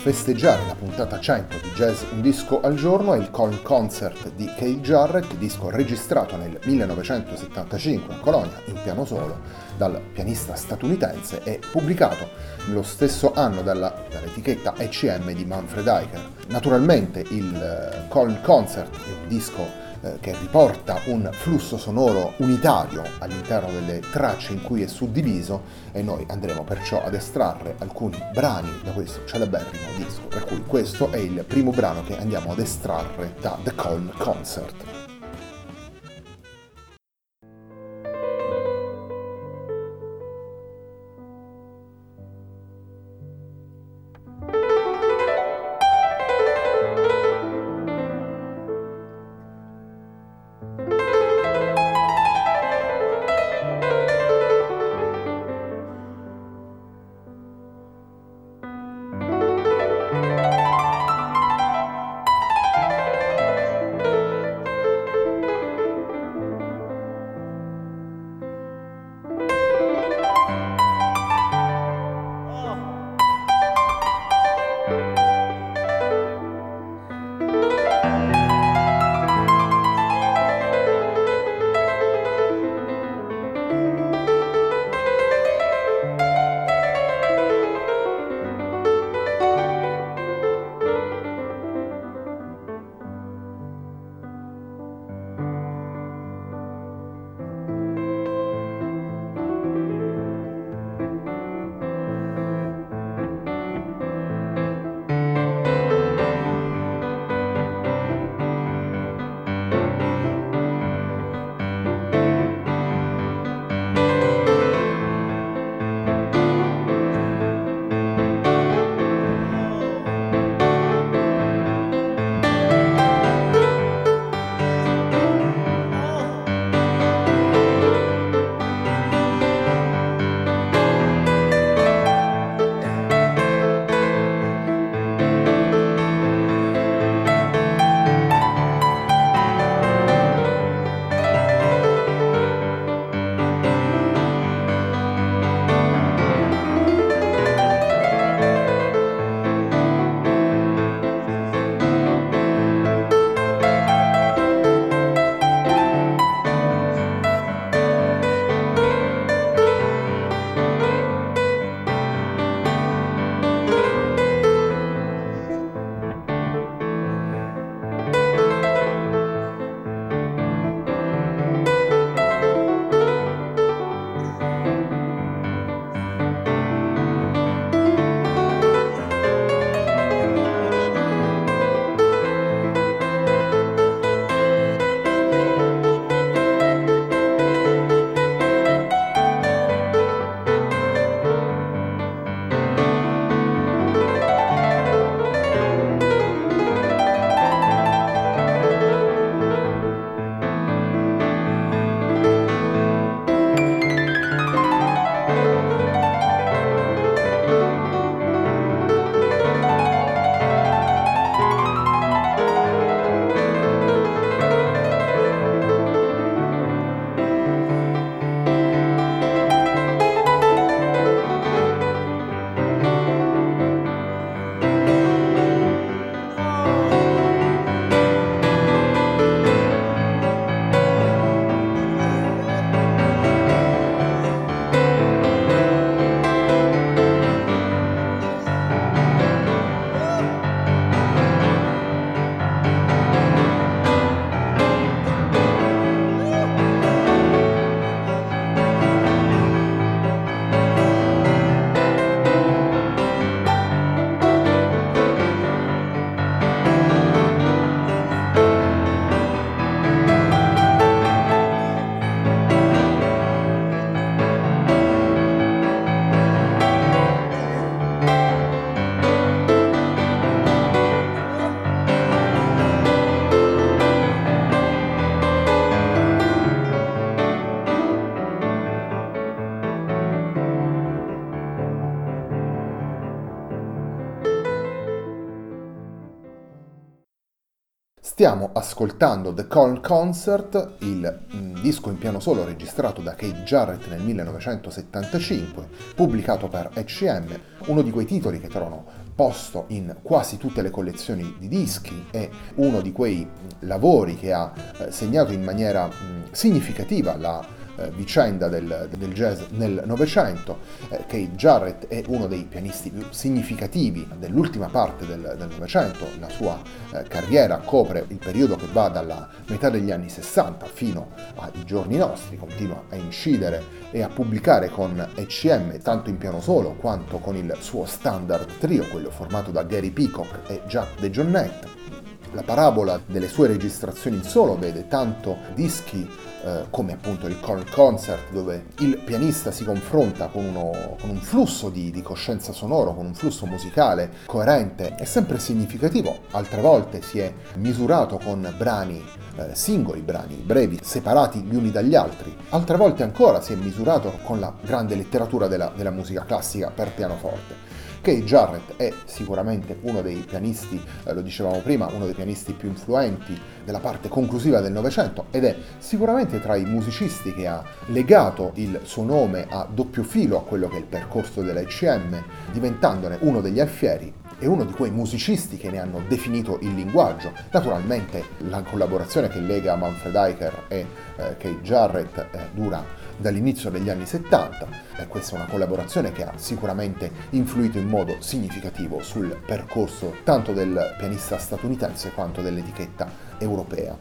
festeggiare la puntata 100 di Jazz Un disco al giorno è il Colin Concert di Kay Jarrett, disco registrato nel 1975 a Colonia in piano solo dal pianista statunitense e pubblicato nello stesso anno dalla, dall'etichetta ECM di Manfred Eicher. Naturalmente il eh, Colin Concert è un disco eh, che riporta un flusso sonoro unitario all'interno delle tracce in cui è suddiviso e noi andremo perciò ad estrarre alcuni brani da questo celeberrimo disco, per cui questo è il primo brano che andiamo ad estrarre da The Colm Concert. Stiamo ascoltando The Coln Concert, il mm, disco in piano solo registrato da Kate Jarrett nel 1975, pubblicato per ECM, uno di quei titoli che trovano posto in quasi tutte le collezioni di dischi, è uno di quei lavori che ha eh, segnato in maniera mm, significativa la eh, vicenda del, del, jazz nel Novecento. Eh, Kate Jarrett è uno dei pianisti più significativi dell'ultima parte del Novecento, la sua eh, carriera copre il periodo che va dalla metà degli anni 60 fino ai giorni nostri, continua a incidere e a pubblicare con ECM tanto in piano solo quanto con il suo standard trio, quello formato da Gary Peacock e Jack DeJohnette. La parabola delle sue registrazioni in solo vede tanto dischi eh, come appunto il Corn Concert, dove il pianista si confronta con, uno, con un flusso di, di, coscienza sonoro, con un flusso musicale coerente e sempre significativo. Altre volte si è misurato con brani eh, singoli, brani brevi, separati gli uni dagli altri. Altre volte ancora si è misurato con la grande letteratura della, della musica classica per pianoforte. Kay Jarrett è sicuramente uno dei pianisti, eh, lo dicevamo prima, uno dei pianisti più influenti della parte conclusiva del Novecento ed è sicuramente tra i musicisti che ha legato il suo nome a doppio filo a quello che è il percorso della ECM, diventandone uno degli alfieri e uno di quei musicisti che ne hanno definito il linguaggio. Naturalmente la collaborazione che lega Manfred Eicher e eh, Kate Jarrett eh, dura dall'inizio degli anni 70 e questa è una collaborazione che ha sicuramente influito in modo significativo sul percorso tanto del pianista statunitense quanto dell'etichetta europea.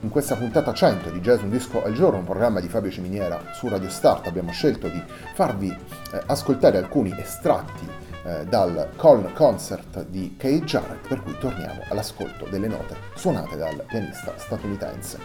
In questa puntata 100 di Jazz Un Disco al Giorno, un programma di Fabio Ciminiera su Radio Start, abbiamo scelto di farvi eh, ascoltare alcuni estratti eh, dal Coln Concert di Kate Jarrett, per cui torniamo all'ascolto delle note suonate dal pianista statunitense.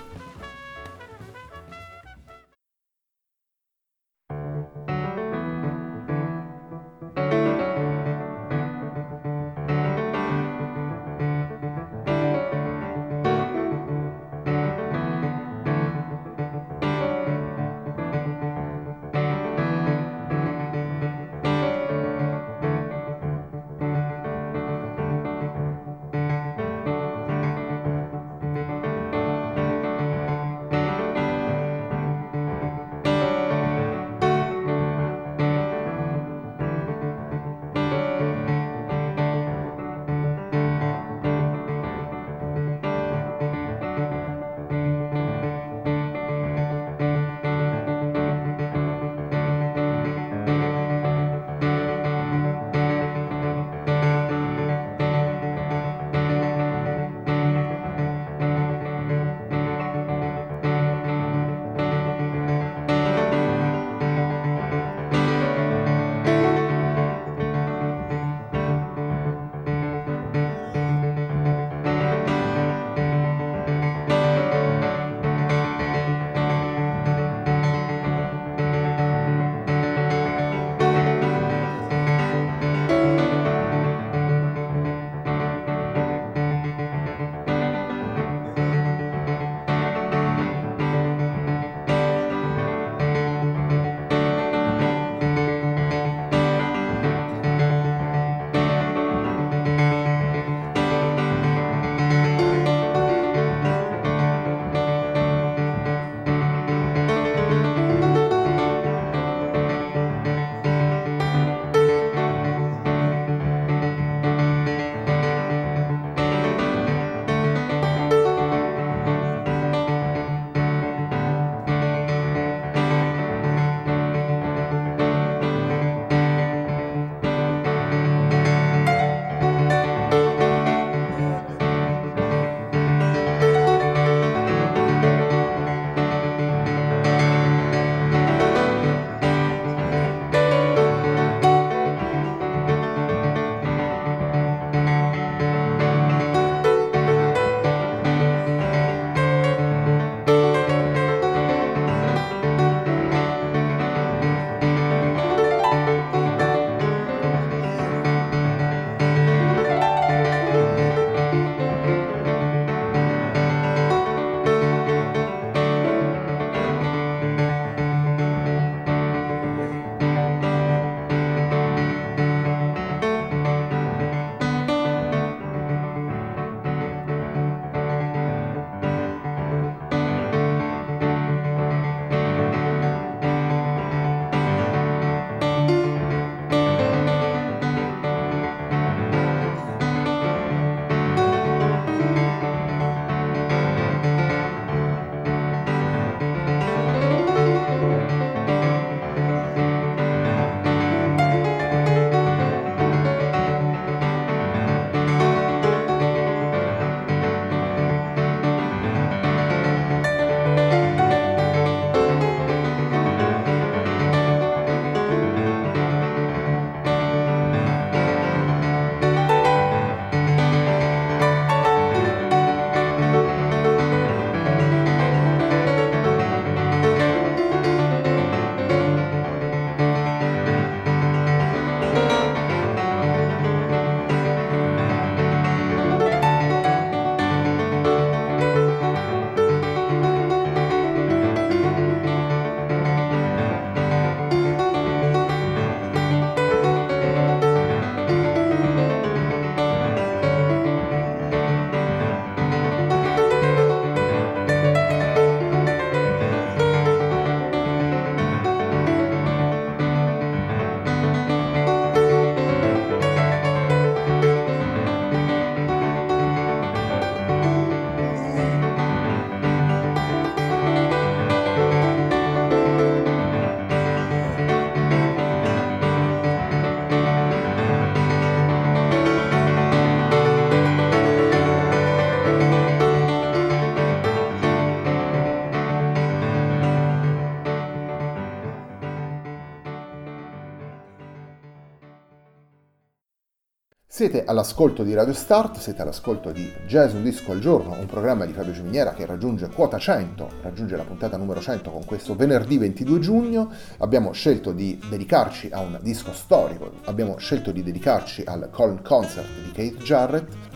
Siete all'ascolto di Radio Start, siete all'ascolto di Jazz Un Disco al Giorno, un programma di Fabio Ciminiera che raggiunge quota 100, raggiunge la puntata numero 100 con questo venerdì 22 giugno. Abbiamo scelto di dedicarci a un disco storico, abbiamo scelto di dedicarci al Colin Concert di Kate Jarrett,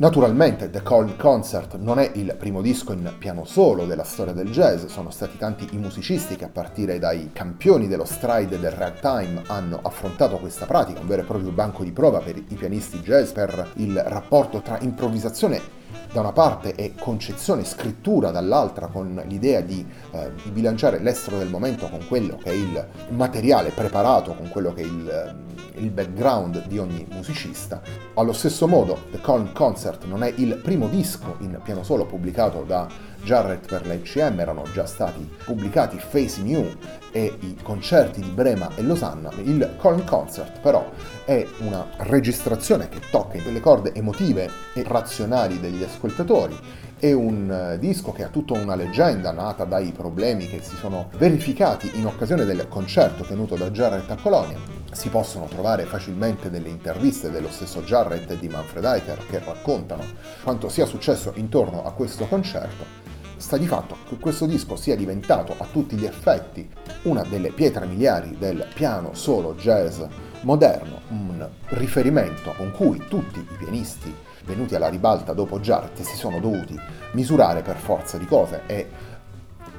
Naturalmente The Colin Concert non è il primo disco in piano solo della storia del jazz, sono stati tanti i musicisti che a partire dai campioni dello stride del ragtime hanno affrontato questa pratica, un vero e proprio banco di prova per i pianisti jazz, per il rapporto tra improvvisazione da una parte e concezione, scrittura dall'altra, con l'idea di, eh, di, bilanciare l'estero del momento con quello che è il materiale preparato, con quello che è il, il background di ogni musicista. Allo stesso modo, The Colin Concert non è il primo disco in piano solo pubblicato da Jarrett per la erano già stati pubblicati Face New e i concerti di Brema e Losanna. Il Colin Concert però è una registrazione che tocca le corde emotive e razionali degli ascoltatori è un eh, disco che ha tutta una leggenda nata dai problemi che si sono verificati in occasione del concerto tenuto da Jarrett a Colonia. Si possono trovare facilmente delle interviste dello stesso Jarrett e di Manfred Eicher che raccontano quanto sia successo intorno a questo concerto sta di fatto che questo disco sia diventato a tutti gli effetti una delle pietre miliari del piano solo jazz moderno, un riferimento con cui tutti i pianisti venuti alla ribalta dopo Jarrett si sono dovuti misurare per forza di cose e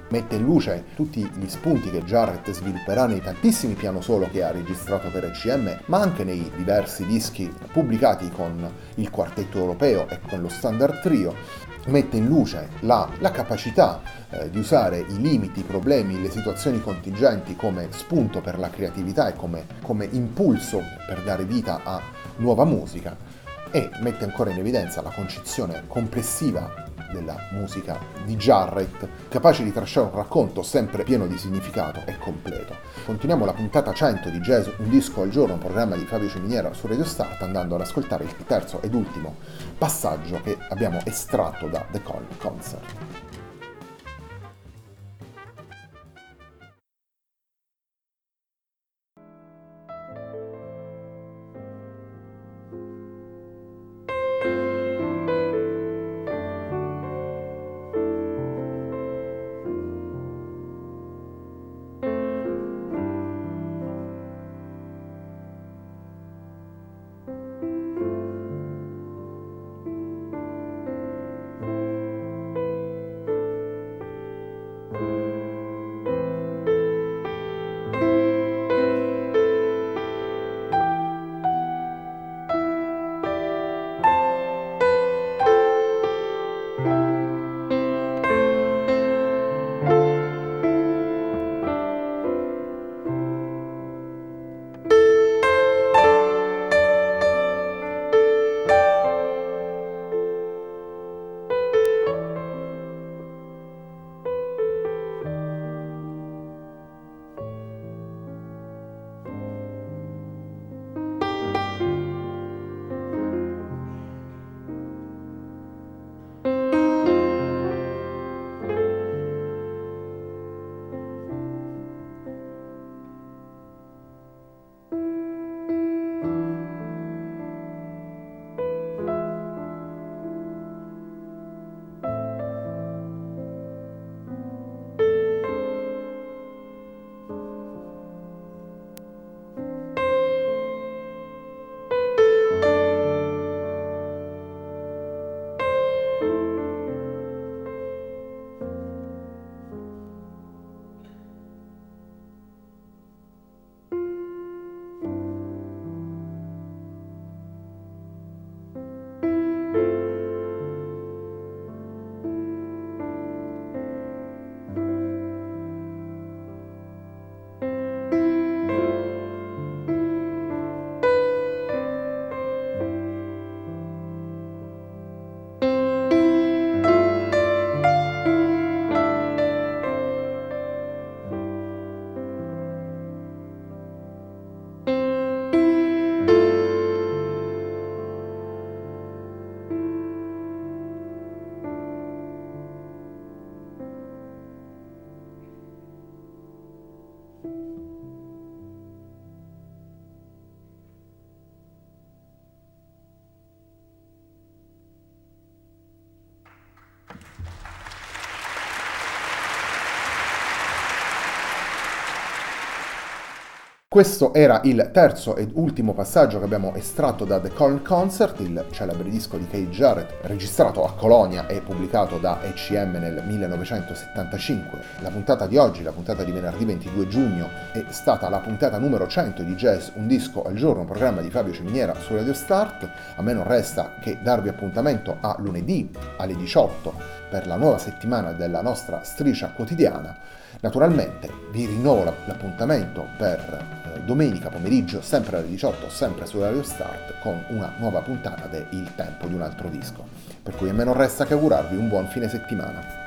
mette in luce tutti gli spunti che Jarrett svilupperà nei tantissimi piano solo che ha registrato per ECM, ma anche nei diversi dischi pubblicati con il quartetto europeo e con lo standard trio, mette in luce la, la capacità eh, di usare i limiti, i problemi, le situazioni contingenti come spunto per la creatività e come, come impulso per dare vita a nuova musica e mette ancora in evidenza la concezione complessiva della musica di Jarrett, capace di tracciare un racconto sempre pieno di significato e completo. Continuiamo la puntata 100 di Jazz Un disco al giorno, un programma di Fabio Ciminiera su Radio Start, andando ad ascoltare il terzo ed ultimo passaggio che abbiamo estratto da The Call Concert. Questo era il terzo ed ultimo passaggio che abbiamo estratto da The Colin Concert, il celebre disco di Kate Jarrett, registrato a Colonia e pubblicato da ECM nel 1975. La puntata di oggi, la puntata di venerdì 22 giugno, è stata la puntata numero 100 di Jazz Un disco al giorno, un programma di Fabio Ciminiera su Radio Start. A me non resta che darvi appuntamento a lunedì alle 18 per la nuova settimana della nostra striscia quotidiana. Naturalmente vi rinnovo l'appuntamento per domenica pomeriggio, sempre alle 18, sempre su Radio Start, con una nuova puntata de Il tempo di un altro disco. Per cui a me non resta che augurarvi un buon fine settimana.